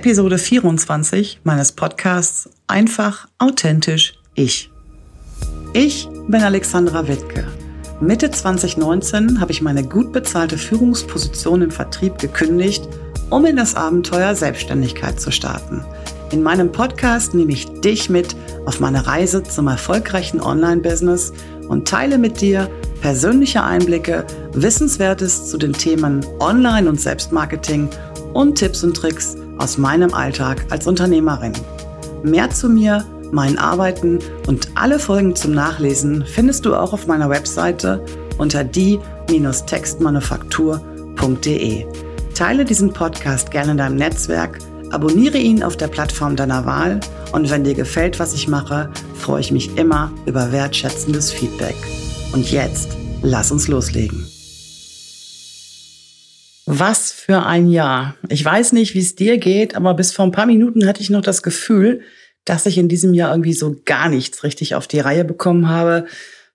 Episode 24 meines Podcasts Einfach authentisch ich. Ich bin Alexandra Wittke. Mitte 2019 habe ich meine gut bezahlte Führungsposition im Vertrieb gekündigt, um in das Abenteuer Selbstständigkeit zu starten. In meinem Podcast nehme ich dich mit auf meine Reise zum erfolgreichen Online-Business und teile mit dir persönliche Einblicke, Wissenswertes zu den Themen Online- und Selbstmarketing und Tipps und Tricks aus meinem Alltag als Unternehmerin. Mehr zu mir mein Arbeiten und alle Folgen zum Nachlesen findest du auch auf meiner Webseite unter die-textmanufaktur.de. Teile diesen Podcast gerne in deinem Netzwerk, abonniere ihn auf der Plattform deiner Wahl und wenn dir gefällt, was ich mache, freue ich mich immer über wertschätzendes Feedback. Und jetzt, lass uns loslegen. Was für ein Jahr. Ich weiß nicht, wie es dir geht, aber bis vor ein paar Minuten hatte ich noch das Gefühl, dass ich in diesem Jahr irgendwie so gar nichts richtig auf die Reihe bekommen habe,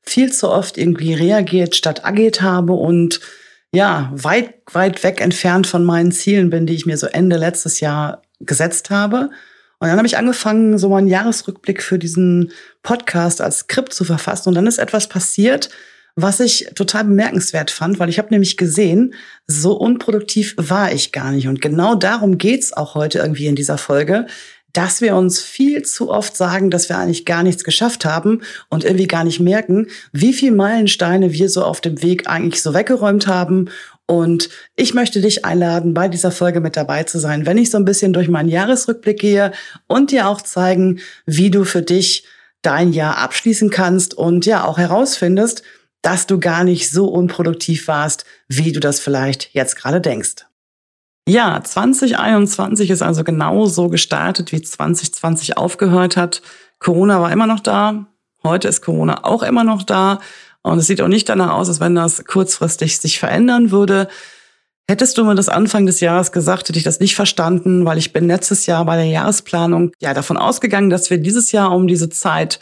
viel zu oft irgendwie reagiert statt agiert habe und ja, weit, weit weg entfernt von meinen Zielen bin, die ich mir so Ende letztes Jahr gesetzt habe. Und dann habe ich angefangen, so meinen Jahresrückblick für diesen Podcast als Skript zu verfassen. Und dann ist etwas passiert, was ich total bemerkenswert fand, weil ich habe nämlich gesehen, so unproduktiv war ich gar nicht. Und genau darum geht's auch heute irgendwie in dieser Folge, dass wir uns viel zu oft sagen, dass wir eigentlich gar nichts geschafft haben und irgendwie gar nicht merken, wie viel Meilensteine wir so auf dem Weg eigentlich so weggeräumt haben. Und ich möchte dich einladen, bei dieser Folge mit dabei zu sein, wenn ich so ein bisschen durch meinen Jahresrückblick gehe und dir auch zeigen, wie du für dich dein Jahr abschließen kannst und ja auch herausfindest, dass du gar nicht so unproduktiv warst, wie du das vielleicht jetzt gerade denkst. Ja, 2021 ist also genauso gestartet, wie 2020 aufgehört hat. Corona war immer noch da. Heute ist Corona auch immer noch da. Und es sieht auch nicht danach aus, als wenn das kurzfristig sich verändern würde. Hättest du mir das Anfang des Jahres gesagt, hätte ich das nicht verstanden, weil ich bin letztes Jahr bei der Jahresplanung ja davon ausgegangen, dass wir dieses Jahr um diese Zeit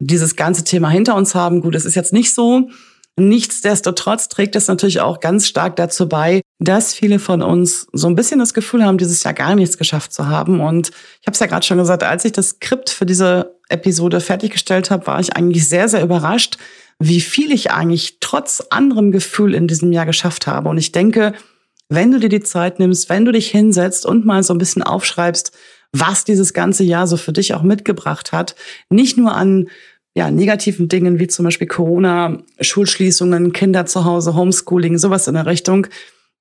dieses ganze Thema hinter uns haben. Gut, es ist jetzt nicht so. Nichtsdestotrotz trägt es natürlich auch ganz stark dazu bei, dass viele von uns so ein bisschen das Gefühl haben, dieses Jahr gar nichts geschafft zu haben. Und ich habe es ja gerade schon gesagt, als ich das Skript für diese Episode fertiggestellt habe, war ich eigentlich sehr, sehr überrascht, wie viel ich eigentlich trotz anderem Gefühl in diesem Jahr geschafft habe. Und ich denke, wenn du dir die Zeit nimmst, wenn du dich hinsetzt und mal so ein bisschen aufschreibst, was dieses ganze Jahr so für dich auch mitgebracht hat, nicht nur an ja, negativen Dingen wie zum Beispiel Corona, Schulschließungen, Kinder zu Hause, Homeschooling, sowas in der Richtung,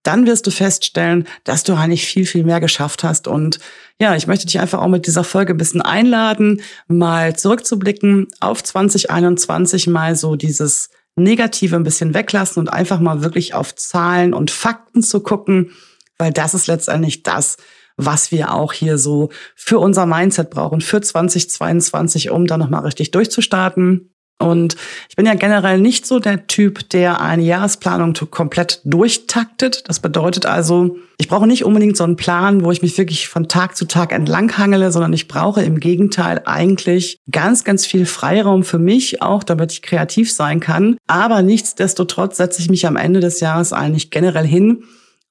dann wirst du feststellen, dass du eigentlich viel, viel mehr geschafft hast. Und ja, ich möchte dich einfach auch mit dieser Folge ein bisschen einladen, mal zurückzublicken auf 2021, mal so dieses Negative ein bisschen weglassen und einfach mal wirklich auf Zahlen und Fakten zu gucken, weil das ist letztendlich das, was wir auch hier so für unser Mindset brauchen, für 2022, um da nochmal richtig durchzustarten. Und ich bin ja generell nicht so der Typ, der eine Jahresplanung komplett durchtaktet. Das bedeutet also, ich brauche nicht unbedingt so einen Plan, wo ich mich wirklich von Tag zu Tag entlanghangele, sondern ich brauche im Gegenteil eigentlich ganz, ganz viel Freiraum für mich, auch damit ich kreativ sein kann. Aber nichtsdestotrotz setze ich mich am Ende des Jahres eigentlich generell hin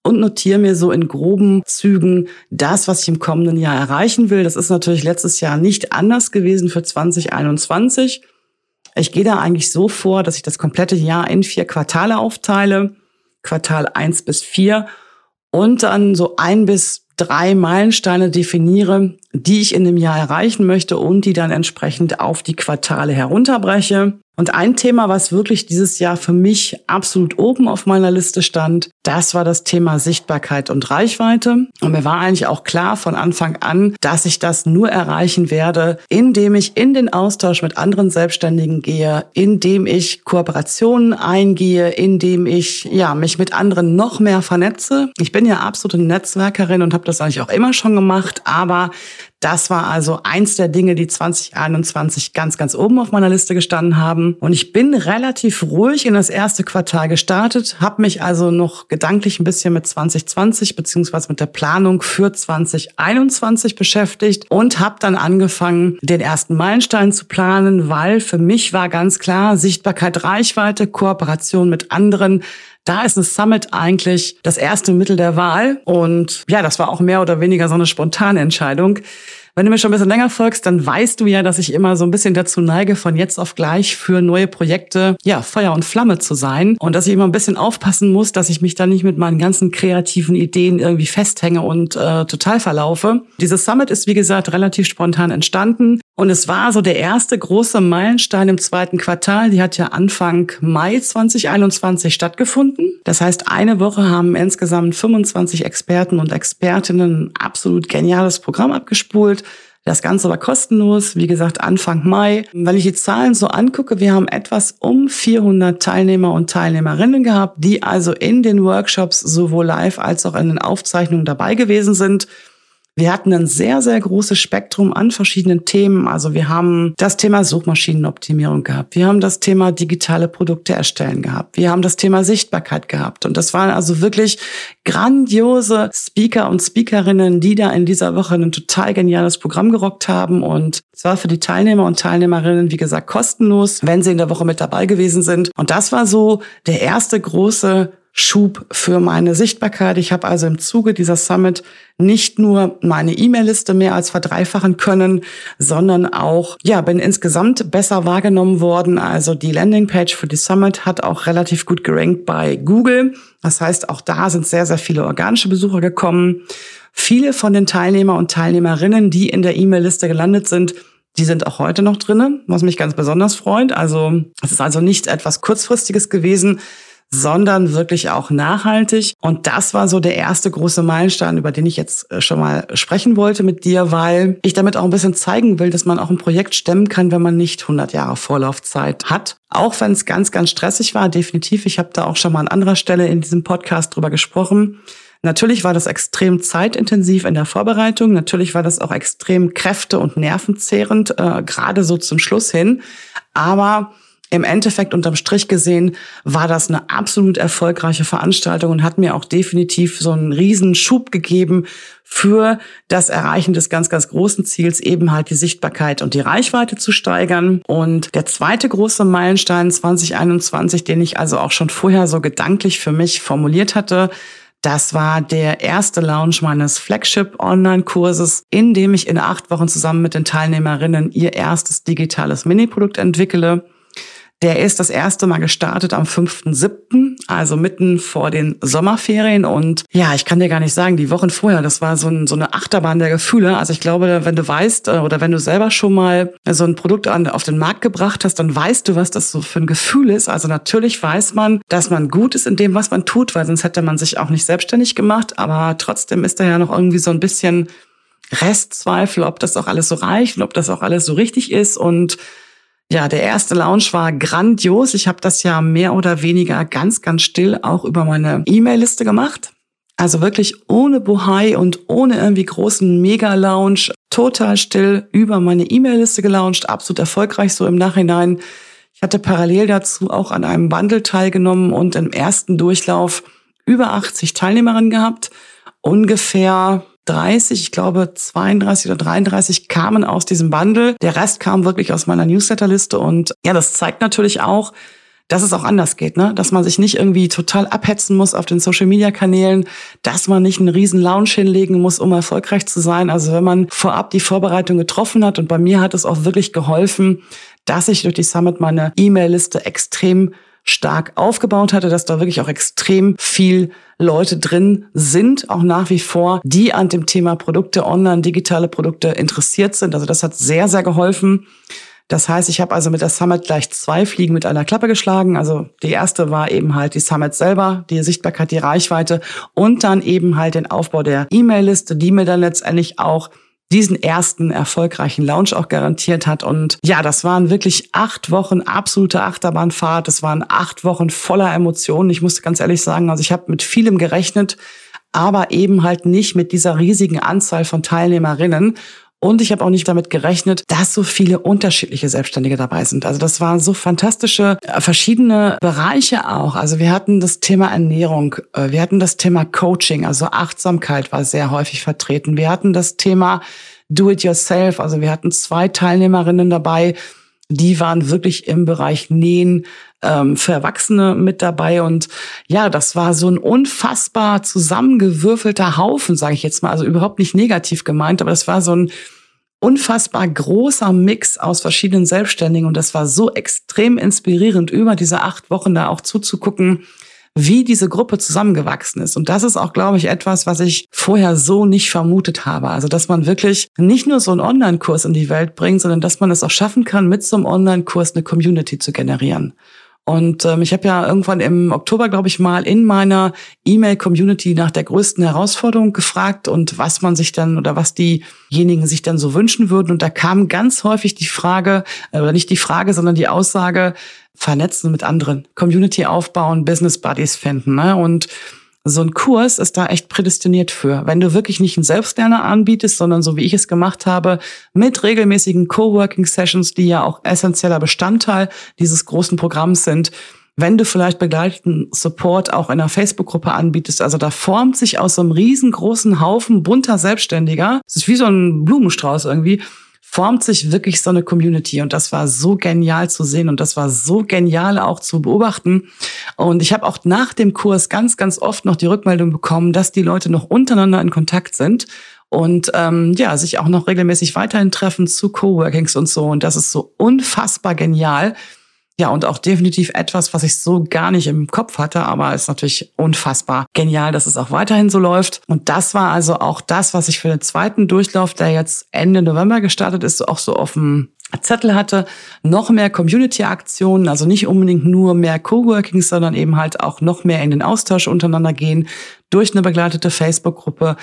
und notiere mir so in groben Zügen das, was ich im kommenden Jahr erreichen will. Das ist natürlich letztes Jahr nicht anders gewesen für 2021. Ich gehe da eigentlich so vor, dass ich das komplette Jahr in vier Quartale aufteile. Quartal eins bis vier und dann so ein bis drei Meilensteine definiere, die ich in dem Jahr erreichen möchte und die dann entsprechend auf die Quartale herunterbreche. Und ein Thema, was wirklich dieses Jahr für mich absolut oben auf meiner Liste stand, das war das Thema Sichtbarkeit und Reichweite. Und mir war eigentlich auch klar von Anfang an, dass ich das nur erreichen werde, indem ich in den Austausch mit anderen Selbstständigen gehe, indem ich Kooperationen eingehe, indem ich ja mich mit anderen noch mehr vernetze. Ich bin ja absolute Netzwerkerin und habe das eigentlich auch immer schon gemacht, aber das war also eins der Dinge, die 2021 ganz, ganz oben auf meiner Liste gestanden haben. Und ich bin relativ ruhig in das erste Quartal gestartet, habe mich also noch gedanklich ein bisschen mit 2020 beziehungsweise mit der Planung für 2021 beschäftigt und habe dann angefangen, den ersten Meilenstein zu planen, weil für mich war ganz klar, Sichtbarkeit, Reichweite, Kooperation mit anderen, da ist ein Summit eigentlich das erste Mittel der Wahl. Und ja, das war auch mehr oder weniger so eine spontane Entscheidung. Wenn du mir schon ein bisschen länger folgst, dann weißt du ja, dass ich immer so ein bisschen dazu neige, von jetzt auf gleich für neue Projekte, ja, Feuer und Flamme zu sein. Und dass ich immer ein bisschen aufpassen muss, dass ich mich da nicht mit meinen ganzen kreativen Ideen irgendwie festhänge und äh, total verlaufe. Dieses Summit ist, wie gesagt, relativ spontan entstanden. Und es war so der erste große Meilenstein im zweiten Quartal. Die hat ja Anfang Mai 2021 stattgefunden. Das heißt, eine Woche haben insgesamt 25 Experten und Expertinnen ein absolut geniales Programm abgespult. Das Ganze war kostenlos, wie gesagt, Anfang Mai. Wenn ich die Zahlen so angucke, wir haben etwas um 400 Teilnehmer und Teilnehmerinnen gehabt, die also in den Workshops sowohl live als auch in den Aufzeichnungen dabei gewesen sind. Wir hatten ein sehr, sehr großes Spektrum an verschiedenen Themen. Also wir haben das Thema Suchmaschinenoptimierung gehabt. Wir haben das Thema digitale Produkte erstellen gehabt. Wir haben das Thema Sichtbarkeit gehabt. Und das waren also wirklich grandiose Speaker und Speakerinnen, die da in dieser Woche ein total geniales Programm gerockt haben. Und zwar für die Teilnehmer und Teilnehmerinnen, wie gesagt, kostenlos, wenn sie in der Woche mit dabei gewesen sind. Und das war so der erste große Schub für meine Sichtbarkeit. Ich habe also im Zuge dieser Summit nicht nur meine E-Mail-Liste mehr als verdreifachen können, sondern auch, ja, bin insgesamt besser wahrgenommen worden. Also die Landingpage für die Summit hat auch relativ gut gerankt bei Google. Das heißt, auch da sind sehr, sehr viele organische Besucher gekommen. Viele von den Teilnehmer und Teilnehmerinnen, die in der E-Mail-Liste gelandet sind, die sind auch heute noch drinnen, was mich ganz besonders freut. Also es ist also nicht etwas kurzfristiges gewesen, sondern wirklich auch nachhaltig. Und das war so der erste große Meilenstein, über den ich jetzt äh, schon mal sprechen wollte mit dir, weil ich damit auch ein bisschen zeigen will, dass man auch ein Projekt stemmen kann, wenn man nicht 100 Jahre Vorlaufzeit hat. Auch wenn es ganz, ganz stressig war, definitiv. Ich habe da auch schon mal an anderer Stelle in diesem Podcast drüber gesprochen. Natürlich war das extrem zeitintensiv in der Vorbereitung. Natürlich war das auch extrem kräfte- und nervenzehrend, äh, gerade so zum Schluss hin. Aber im Endeffekt unterm Strich gesehen war das eine absolut erfolgreiche Veranstaltung und hat mir auch definitiv so einen riesen Schub gegeben für das Erreichen des ganz, ganz großen Ziels, eben halt die Sichtbarkeit und die Reichweite zu steigern. Und der zweite große Meilenstein 2021, den ich also auch schon vorher so gedanklich für mich formuliert hatte, das war der erste Launch meines Flagship-Online-Kurses, in dem ich in acht Wochen zusammen mit den Teilnehmerinnen ihr erstes digitales Mini-Produkt entwickle. Der ist das erste Mal gestartet am 5.7., also mitten vor den Sommerferien. Und ja, ich kann dir gar nicht sagen, die Wochen vorher, das war so, ein, so eine Achterbahn der Gefühle. Also ich glaube, wenn du weißt äh, oder wenn du selber schon mal so ein Produkt an, auf den Markt gebracht hast, dann weißt du, was das so für ein Gefühl ist. Also natürlich weiß man, dass man gut ist in dem, was man tut, weil sonst hätte man sich auch nicht selbstständig gemacht. Aber trotzdem ist da ja noch irgendwie so ein bisschen Restzweifel, ob das auch alles so reicht und ob das auch alles so richtig ist. Und ja, der erste Lounge war grandios. Ich habe das ja mehr oder weniger ganz, ganz still auch über meine E-Mail-Liste gemacht. Also wirklich ohne Bohai und ohne irgendwie großen Mega-Lounge, total still über meine E-Mail-Liste gelauncht, absolut erfolgreich so im Nachhinein. Ich hatte parallel dazu auch an einem Bundle teilgenommen und im ersten Durchlauf über 80 Teilnehmerinnen gehabt. Ungefähr 30, ich glaube 32 oder 33 kamen aus diesem Bundle. Der Rest kam wirklich aus meiner Newsletterliste und ja, das zeigt natürlich auch, dass es auch anders geht, ne? Dass man sich nicht irgendwie total abhetzen muss auf den Social Media Kanälen, dass man nicht einen riesen Lounge hinlegen muss, um erfolgreich zu sein. Also wenn man vorab die Vorbereitung getroffen hat und bei mir hat es auch wirklich geholfen, dass ich durch die Summit meine E-Mail-Liste extrem stark aufgebaut hatte, dass da wirklich auch extrem viel Leute drin sind, auch nach wie vor, die an dem Thema Produkte, online, digitale Produkte interessiert sind. Also das hat sehr, sehr geholfen. Das heißt, ich habe also mit der Summit gleich zwei Fliegen mit einer Klappe geschlagen. Also die erste war eben halt die Summit selber, die Sichtbarkeit, die Reichweite und dann eben halt den Aufbau der E-Mail-Liste, die mir dann letztendlich auch diesen ersten erfolgreichen Launch auch garantiert hat. Und ja, das waren wirklich acht Wochen absolute Achterbahnfahrt. Das waren acht Wochen voller Emotionen. Ich musste ganz ehrlich sagen, also ich habe mit vielem gerechnet, aber eben halt nicht mit dieser riesigen Anzahl von Teilnehmerinnen. Und ich habe auch nicht damit gerechnet, dass so viele unterschiedliche Selbstständige dabei sind. Also das waren so fantastische äh, verschiedene Bereiche auch. Also wir hatten das Thema Ernährung, äh, wir hatten das Thema Coaching, also Achtsamkeit war sehr häufig vertreten. Wir hatten das Thema Do-it-yourself, also wir hatten zwei Teilnehmerinnen dabei, die waren wirklich im Bereich Nähen ähm, für Erwachsene mit dabei. Und ja, das war so ein unfassbar zusammengewürfelter Haufen, sage ich jetzt mal. Also überhaupt nicht negativ gemeint, aber das war so ein unfassbar großer Mix aus verschiedenen Selbstständigen. Und das war so extrem inspirierend, über diese acht Wochen da auch zuzugucken, wie diese Gruppe zusammengewachsen ist. Und das ist auch, glaube ich, etwas, was ich vorher so nicht vermutet habe. Also, dass man wirklich nicht nur so einen Online-Kurs in die Welt bringt, sondern dass man es auch schaffen kann, mit so einem Online-Kurs eine Community zu generieren. Und ähm, ich habe ja irgendwann im Oktober, glaube ich, mal in meiner E-Mail-Community nach der größten Herausforderung gefragt und was man sich dann oder was diejenigen sich dann so wünschen würden. Und da kam ganz häufig die Frage, äh, oder nicht die Frage, sondern die Aussage, vernetzen mit anderen, Community aufbauen, Business Buddies finden. Ne? Und so ein Kurs ist da echt prädestiniert für. Wenn du wirklich nicht einen Selbstlerner anbietest, sondern so wie ich es gemacht habe, mit regelmäßigen Coworking Sessions, die ja auch essentieller Bestandteil dieses großen Programms sind, wenn du vielleicht begleiteten Support auch in einer Facebook-Gruppe anbietest, also da formt sich aus so einem riesengroßen Haufen bunter Selbstständiger, es ist wie so ein Blumenstrauß irgendwie, formt sich wirklich so eine Community und das war so genial zu sehen und das war so genial auch zu beobachten. Und ich habe auch nach dem Kurs ganz, ganz oft noch die Rückmeldung bekommen, dass die Leute noch untereinander in Kontakt sind und ähm, ja, sich auch noch regelmäßig weiterhin treffen zu Coworkings und so. Und das ist so unfassbar genial. Ja, und auch definitiv etwas, was ich so gar nicht im Kopf hatte, aber ist natürlich unfassbar genial, dass es auch weiterhin so läuft. Und das war also auch das, was ich für den zweiten Durchlauf, der jetzt Ende November gestartet ist, auch so auf dem Zettel hatte, noch mehr Community-Aktionen, also nicht unbedingt nur mehr Coworkings, sondern eben halt auch noch mehr in den Austausch untereinander gehen, durch eine begleitete Facebook-Gruppe,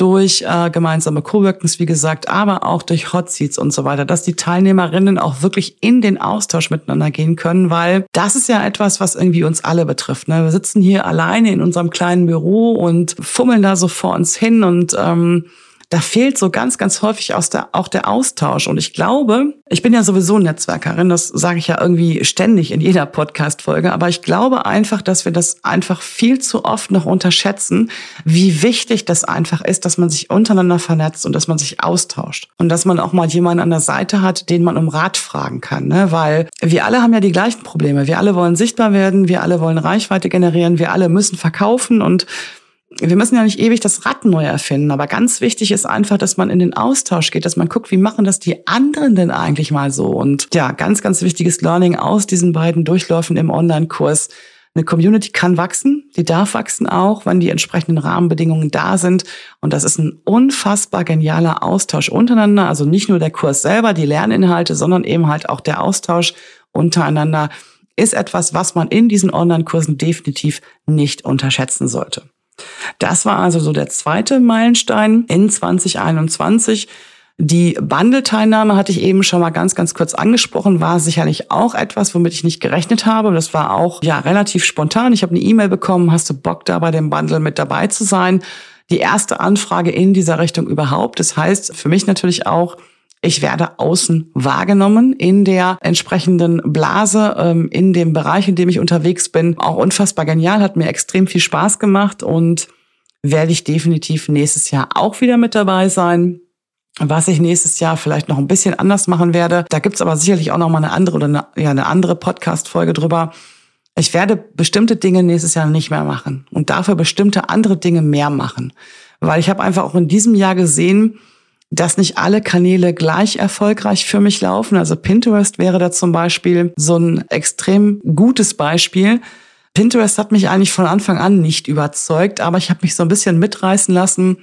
durch äh, gemeinsame Coworkings, wie gesagt, aber auch durch Hot Seats und so weiter, dass die Teilnehmerinnen auch wirklich in den Austausch miteinander gehen können, weil das ist ja etwas, was irgendwie uns alle betrifft. Ne? Wir sitzen hier alleine in unserem kleinen Büro und fummeln da so vor uns hin und ähm, da fehlt so ganz, ganz häufig aus der, auch der Austausch. Und ich glaube, ich bin ja sowieso Netzwerkerin, das sage ich ja irgendwie ständig in jeder Podcast-Folge, aber ich glaube einfach, dass wir das einfach viel zu oft noch unterschätzen, wie wichtig das einfach ist, dass man sich untereinander vernetzt und dass man sich austauscht. Und dass man auch mal jemanden an der Seite hat, den man um Rat fragen kann. Ne? Weil wir alle haben ja die gleichen Probleme. Wir alle wollen sichtbar werden, wir alle wollen Reichweite generieren, wir alle müssen verkaufen und wir müssen ja nicht ewig das Rad neu erfinden, aber ganz wichtig ist einfach, dass man in den Austausch geht, dass man guckt, wie machen das die anderen denn eigentlich mal so? Und ja, ganz, ganz wichtiges Learning aus diesen beiden Durchläufen im Online-Kurs. Eine Community kann wachsen, die darf wachsen auch, wenn die entsprechenden Rahmenbedingungen da sind. Und das ist ein unfassbar genialer Austausch untereinander. Also nicht nur der Kurs selber, die Lerninhalte, sondern eben halt auch der Austausch untereinander ist etwas, was man in diesen Online-Kursen definitiv nicht unterschätzen sollte. Das war also so der zweite Meilenstein in 2021. Die Bundle-Teilnahme hatte ich eben schon mal ganz, ganz kurz angesprochen, war sicherlich auch etwas, womit ich nicht gerechnet habe. Das war auch ja relativ spontan. Ich habe eine E-Mail bekommen, hast du Bock da bei dem Bundle mit dabei zu sein? Die erste Anfrage in dieser Richtung überhaupt. Das heißt für mich natürlich auch, ich werde außen wahrgenommen in der entsprechenden Blase, ähm, in dem Bereich, in dem ich unterwegs bin. Auch unfassbar genial, hat mir extrem viel Spaß gemacht und werde ich definitiv nächstes Jahr auch wieder mit dabei sein. Was ich nächstes Jahr vielleicht noch ein bisschen anders machen werde, da gibt's aber sicherlich auch noch mal eine andere oder eine, ja, eine andere Podcast-Folge drüber. Ich werde bestimmte Dinge nächstes Jahr nicht mehr machen und dafür bestimmte andere Dinge mehr machen. Weil ich habe einfach auch in diesem Jahr gesehen, dass nicht alle Kanäle gleich erfolgreich für mich laufen. Also Pinterest wäre da zum Beispiel so ein extrem gutes Beispiel. Pinterest hat mich eigentlich von Anfang an nicht überzeugt, aber ich habe mich so ein bisschen mitreißen lassen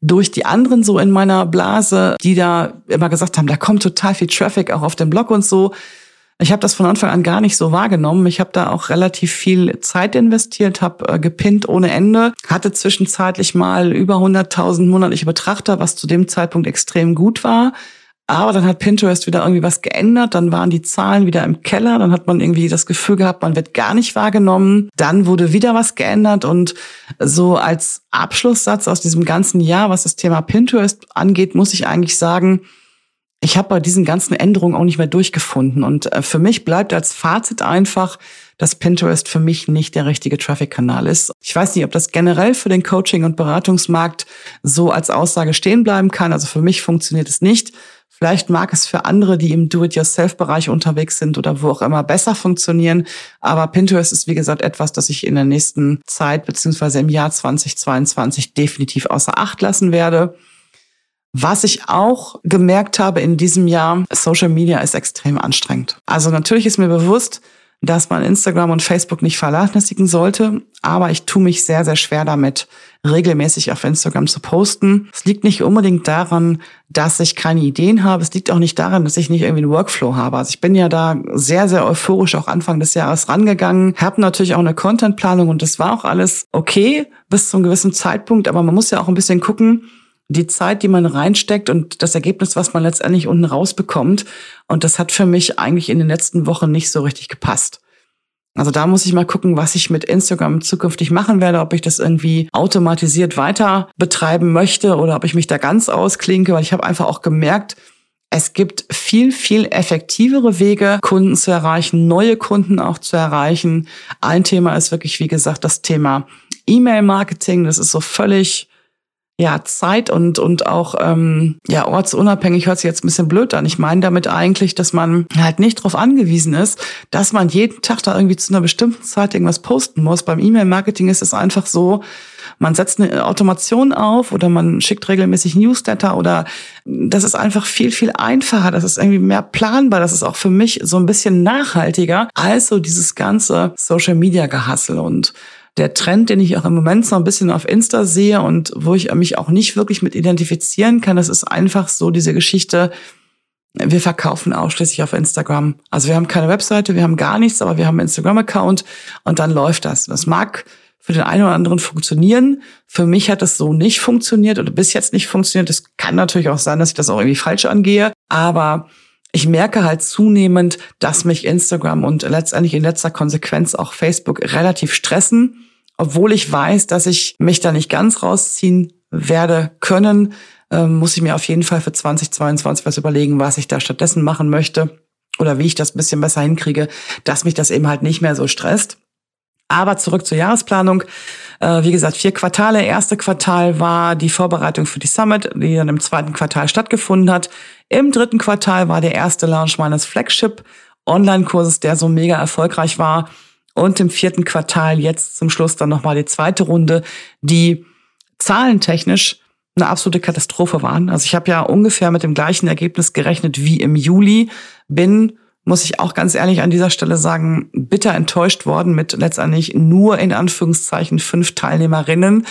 durch die anderen so in meiner Blase, die da immer gesagt haben, da kommt total viel Traffic auch auf dem Blog und so. Ich habe das von Anfang an gar nicht so wahrgenommen. Ich habe da auch relativ viel Zeit investiert, habe äh, gepinnt ohne Ende, hatte zwischenzeitlich mal über 100.000 monatliche Betrachter, was zu dem Zeitpunkt extrem gut war. Aber dann hat Pinterest wieder irgendwie was geändert, dann waren die Zahlen wieder im Keller, dann hat man irgendwie das Gefühl gehabt, man wird gar nicht wahrgenommen. Dann wurde wieder was geändert und so als Abschlusssatz aus diesem ganzen Jahr, was das Thema Pinterest angeht, muss ich eigentlich sagen, ich habe bei diesen ganzen Änderungen auch nicht mehr durchgefunden. Und äh, für mich bleibt als Fazit einfach, dass Pinterest für mich nicht der richtige Traffic-Kanal ist. Ich weiß nicht, ob das generell für den Coaching- und Beratungsmarkt so als Aussage stehen bleiben kann. Also für mich funktioniert es nicht. Vielleicht mag es für andere, die im Do-it-yourself-Bereich unterwegs sind oder wo auch immer besser funktionieren. Aber Pinterest ist, wie gesagt, etwas, das ich in der nächsten Zeit beziehungsweise im Jahr 2022 definitiv außer Acht lassen werde. Was ich auch gemerkt habe in diesem Jahr, Social Media ist extrem anstrengend. Also natürlich ist mir bewusst, dass man Instagram und Facebook nicht vernachlässigen sollte, aber ich tue mich sehr, sehr schwer damit, regelmäßig auf Instagram zu posten. Es liegt nicht unbedingt daran, dass ich keine Ideen habe. Es liegt auch nicht daran, dass ich nicht irgendwie einen Workflow habe. Also ich bin ja da sehr, sehr euphorisch auch Anfang des Jahres rangegangen, habe natürlich auch eine Contentplanung und das war auch alles okay bis zu einem gewissen Zeitpunkt, aber man muss ja auch ein bisschen gucken, die Zeit, die man reinsteckt und das Ergebnis, was man letztendlich unten rausbekommt. Und das hat für mich eigentlich in den letzten Wochen nicht so richtig gepasst. Also da muss ich mal gucken, was ich mit Instagram zukünftig machen werde, ob ich das irgendwie automatisiert weiter betreiben möchte oder ob ich mich da ganz ausklinke, weil ich habe einfach auch gemerkt, es gibt viel, viel effektivere Wege, Kunden zu erreichen, neue Kunden auch zu erreichen. Ein Thema ist wirklich, wie gesagt, das Thema E-Mail-Marketing. Das ist so völlig ja, Zeit und, und auch ähm, ja, ortsunabhängig hört sich jetzt ein bisschen blöd an. Ich meine damit eigentlich, dass man halt nicht darauf angewiesen ist, dass man jeden Tag da irgendwie zu einer bestimmten Zeit irgendwas posten muss. Beim E-Mail-Marketing ist es einfach so, man setzt eine Automation auf oder man schickt regelmäßig Newsletter oder das ist einfach viel, viel einfacher. Das ist irgendwie mehr planbar. Das ist auch für mich so ein bisschen nachhaltiger als so dieses ganze Social-Media-Gehassel und der Trend, den ich auch im Moment so ein bisschen auf Insta sehe und wo ich mich auch nicht wirklich mit identifizieren kann, das ist einfach so diese Geschichte, wir verkaufen ausschließlich auf Instagram. Also wir haben keine Webseite, wir haben gar nichts, aber wir haben einen Instagram-Account und dann läuft das. Das mag für den einen oder anderen funktionieren. Für mich hat das so nicht funktioniert oder bis jetzt nicht funktioniert. Es kann natürlich auch sein, dass ich das auch irgendwie falsch angehe, aber ich merke halt zunehmend, dass mich Instagram und letztendlich in letzter Konsequenz auch Facebook relativ stressen, obwohl ich weiß, dass ich mich da nicht ganz rausziehen werde können, ähm, muss ich mir auf jeden Fall für 2022 was überlegen, was ich da stattdessen machen möchte oder wie ich das ein bisschen besser hinkriege, dass mich das eben halt nicht mehr so stresst. Aber zurück zur Jahresplanung. Äh, wie gesagt, vier Quartale. Erste Quartal war die Vorbereitung für die Summit, die dann im zweiten Quartal stattgefunden hat. Im dritten Quartal war der erste Launch meines Flagship Online-Kurses, der so mega erfolgreich war. Und im vierten Quartal jetzt zum Schluss dann nochmal die zweite Runde, die zahlentechnisch eine absolute Katastrophe waren. Also ich habe ja ungefähr mit dem gleichen Ergebnis gerechnet wie im Juli, bin muss ich auch ganz ehrlich an dieser Stelle sagen, bitter enttäuscht worden mit letztendlich nur in Anführungszeichen fünf Teilnehmerinnen.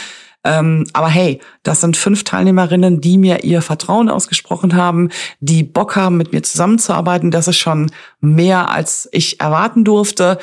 Ähm, aber hey, das sind fünf Teilnehmerinnen, die mir ihr Vertrauen ausgesprochen haben, die Bock haben, mit mir zusammenzuarbeiten. Das ist schon mehr, als ich erwarten durfte.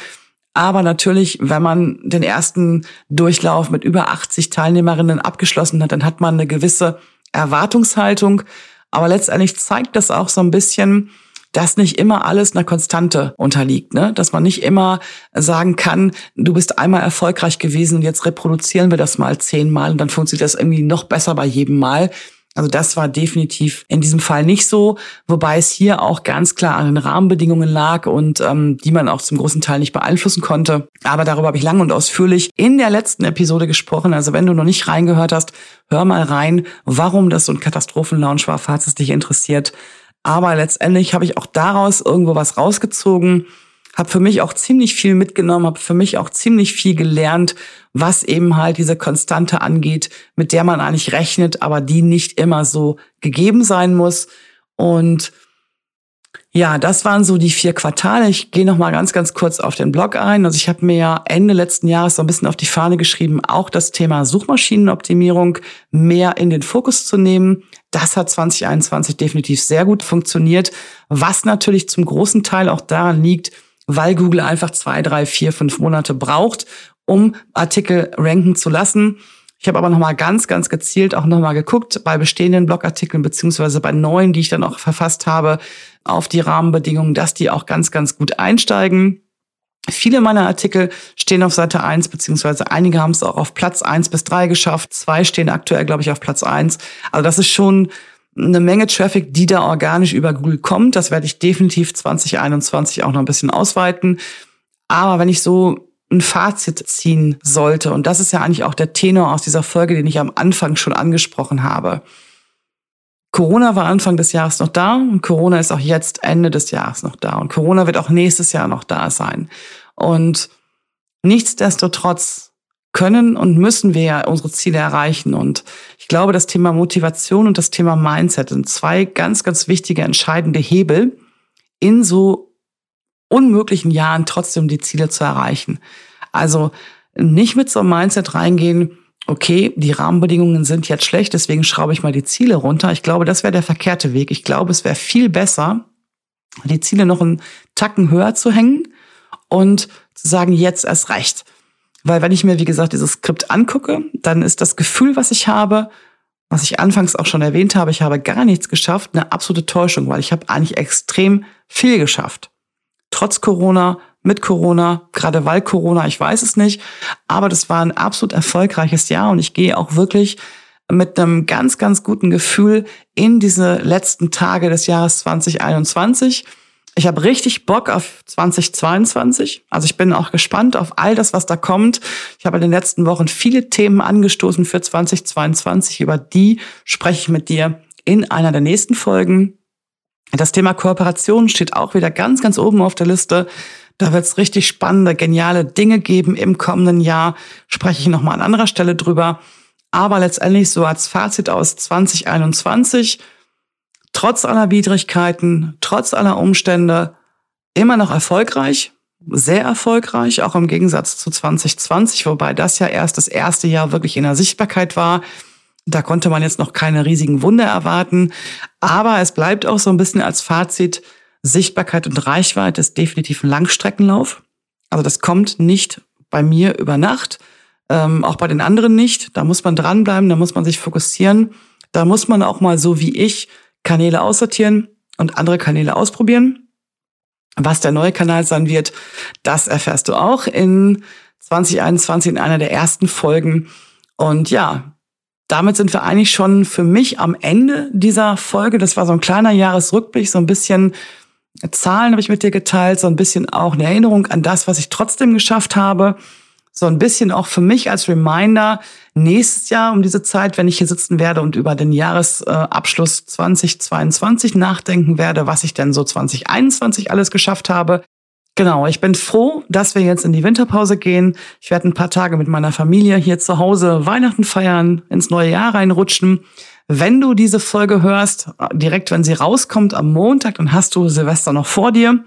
Aber natürlich, wenn man den ersten Durchlauf mit über 80 Teilnehmerinnen abgeschlossen hat, dann hat man eine gewisse Erwartungshaltung. Aber letztendlich zeigt das auch so ein bisschen, dass nicht immer alles einer Konstante unterliegt, ne? dass man nicht immer sagen kann, du bist einmal erfolgreich gewesen und jetzt reproduzieren wir das mal zehnmal und dann funktioniert das irgendwie noch besser bei jedem Mal. Also das war definitiv in diesem Fall nicht so, wobei es hier auch ganz klar an den Rahmenbedingungen lag und ähm, die man auch zum großen Teil nicht beeinflussen konnte. Aber darüber habe ich lang und ausführlich in der letzten Episode gesprochen. Also wenn du noch nicht reingehört hast, hör mal rein, warum das so ein Katastrophenlaunch war, falls es dich interessiert. Aber letztendlich habe ich auch daraus irgendwo was rausgezogen, habe für mich auch ziemlich viel mitgenommen, habe für mich auch ziemlich viel gelernt, was eben halt diese Konstante angeht, mit der man eigentlich rechnet, aber die nicht immer so gegeben sein muss. Und ja, das waren so die vier Quartale. Ich gehe noch mal ganz, ganz kurz auf den Blog ein. Also ich habe mir ja Ende letzten Jahres so ein bisschen auf die Fahne geschrieben, auch das Thema Suchmaschinenoptimierung mehr in den Fokus zu nehmen. Das hat 2021 definitiv sehr gut funktioniert, was natürlich zum großen Teil auch daran liegt, weil Google einfach zwei, drei, vier, fünf Monate braucht, um Artikel ranken zu lassen. Ich habe aber nochmal ganz, ganz gezielt auch nochmal geguckt bei bestehenden Blogartikeln beziehungsweise bei neuen, die ich dann auch verfasst habe, auf die Rahmenbedingungen, dass die auch ganz, ganz gut einsteigen. Viele meiner Artikel stehen auf Seite 1, beziehungsweise einige haben es auch auf Platz 1 bis 3 geschafft. Zwei stehen aktuell, glaube ich, auf Platz 1. Also das ist schon eine Menge Traffic, die da organisch über Google kommt. Das werde ich definitiv 2021 auch noch ein bisschen ausweiten. Aber wenn ich so ein Fazit ziehen sollte, und das ist ja eigentlich auch der Tenor aus dieser Folge, den ich am Anfang schon angesprochen habe. Corona war Anfang des Jahres noch da und Corona ist auch jetzt Ende des Jahres noch da und Corona wird auch nächstes Jahr noch da sein. Und nichtsdestotrotz können und müssen wir ja unsere Ziele erreichen. Und ich glaube, das Thema Motivation und das Thema Mindset sind zwei ganz, ganz wichtige, entscheidende Hebel in so unmöglichen Jahren trotzdem die Ziele zu erreichen. Also nicht mit so einem Mindset reingehen, okay, die Rahmenbedingungen sind jetzt schlecht, deswegen schraube ich mal die Ziele runter. Ich glaube, das wäre der verkehrte Weg. Ich glaube, es wäre viel besser, die Ziele noch einen Tacken höher zu hängen und zu sagen, jetzt erst recht. Weil wenn ich mir, wie gesagt, dieses Skript angucke, dann ist das Gefühl, was ich habe, was ich anfangs auch schon erwähnt habe, ich habe gar nichts geschafft, eine absolute Täuschung, weil ich habe eigentlich extrem viel geschafft. Trotz Corona, mit Corona, gerade weil Corona, ich weiß es nicht, aber das war ein absolut erfolgreiches Jahr und ich gehe auch wirklich mit einem ganz, ganz guten Gefühl in diese letzten Tage des Jahres 2021 ich habe richtig Bock auf 2022. Also ich bin auch gespannt auf all das, was da kommt. Ich habe in den letzten Wochen viele Themen angestoßen für 2022. Über die spreche ich mit dir in einer der nächsten Folgen. Das Thema Kooperation steht auch wieder ganz, ganz oben auf der Liste. Da wird es richtig spannende, geniale Dinge geben im kommenden Jahr. Spreche ich nochmal an anderer Stelle drüber. Aber letztendlich so als Fazit aus 2021 trotz aller Widrigkeiten, trotz aller Umstände immer noch erfolgreich, sehr erfolgreich, auch im Gegensatz zu 2020, wobei das ja erst das erste Jahr wirklich in der Sichtbarkeit war. Da konnte man jetzt noch keine riesigen Wunder erwarten. Aber es bleibt auch so ein bisschen als Fazit, Sichtbarkeit und Reichweite ist definitiv ein Langstreckenlauf. Also das kommt nicht bei mir über Nacht, ähm, auch bei den anderen nicht. Da muss man dranbleiben, da muss man sich fokussieren. Da muss man auch mal so wie ich Kanäle aussortieren und andere Kanäle ausprobieren. Was der neue Kanal sein wird, das erfährst du auch in 2021 in einer der ersten Folgen. Und ja, damit sind wir eigentlich schon für mich am Ende dieser Folge. Das war so ein kleiner Jahresrückblick, so ein bisschen Zahlen habe ich mit dir geteilt, so ein bisschen auch eine Erinnerung an das, was ich trotzdem geschafft habe so ein bisschen auch für mich als Reminder nächstes Jahr um diese Zeit, wenn ich hier sitzen werde und über den Jahresabschluss 2022 nachdenken werde, was ich denn so 2021 alles geschafft habe. Genau, ich bin froh, dass wir jetzt in die Winterpause gehen. Ich werde ein paar Tage mit meiner Familie hier zu Hause Weihnachten feiern, ins neue Jahr reinrutschen. Wenn du diese Folge hörst, direkt wenn sie rauskommt am Montag, dann hast du Silvester noch vor dir.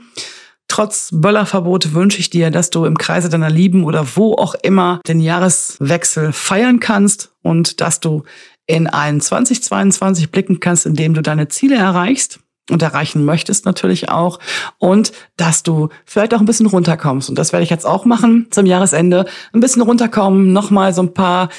Trotz Böllerverbot wünsche ich dir, dass du im Kreise deiner Lieben oder wo auch immer den Jahreswechsel feiern kannst und dass du in ein 2022 blicken kannst, indem du deine Ziele erreichst und erreichen möchtest natürlich auch und dass du vielleicht auch ein bisschen runterkommst. Und das werde ich jetzt auch machen zum Jahresende. Ein bisschen runterkommen, nochmal so ein paar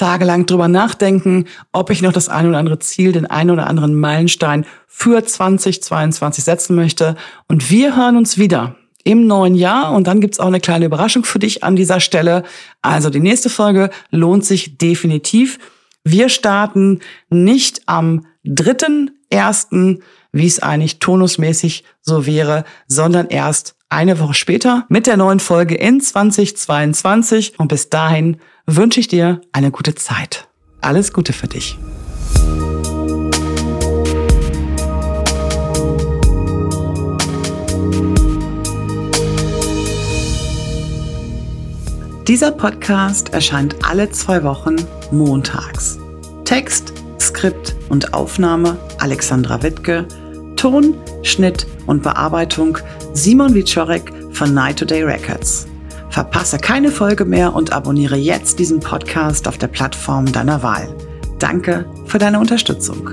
tagelang drüber nachdenken, ob ich noch das eine oder andere Ziel, den einen oder anderen Meilenstein für 2022 setzen möchte. Und wir hören uns wieder im neuen Jahr und dann gibt's auch eine kleine Überraschung für dich an dieser Stelle. Also die nächste Folge lohnt sich definitiv. Wir starten nicht am 3.1., wie es eigentlich tonusmäßig so wäre, sondern erst eine Woche später mit der neuen Folge in 2022. Und bis dahin wünsche ich dir eine gute Zeit. Alles Gute für dich. Dieser Podcast erscheint alle zwei Wochen montags. Text, Skript und Aufnahme Alexandra Wittke, Ton, Schnitt und Bearbeitung Simon Wiczorek von Night Today Records. Verpasse keine Folge mehr und abonniere jetzt diesen Podcast auf der Plattform deiner Wahl. Danke für deine Unterstützung.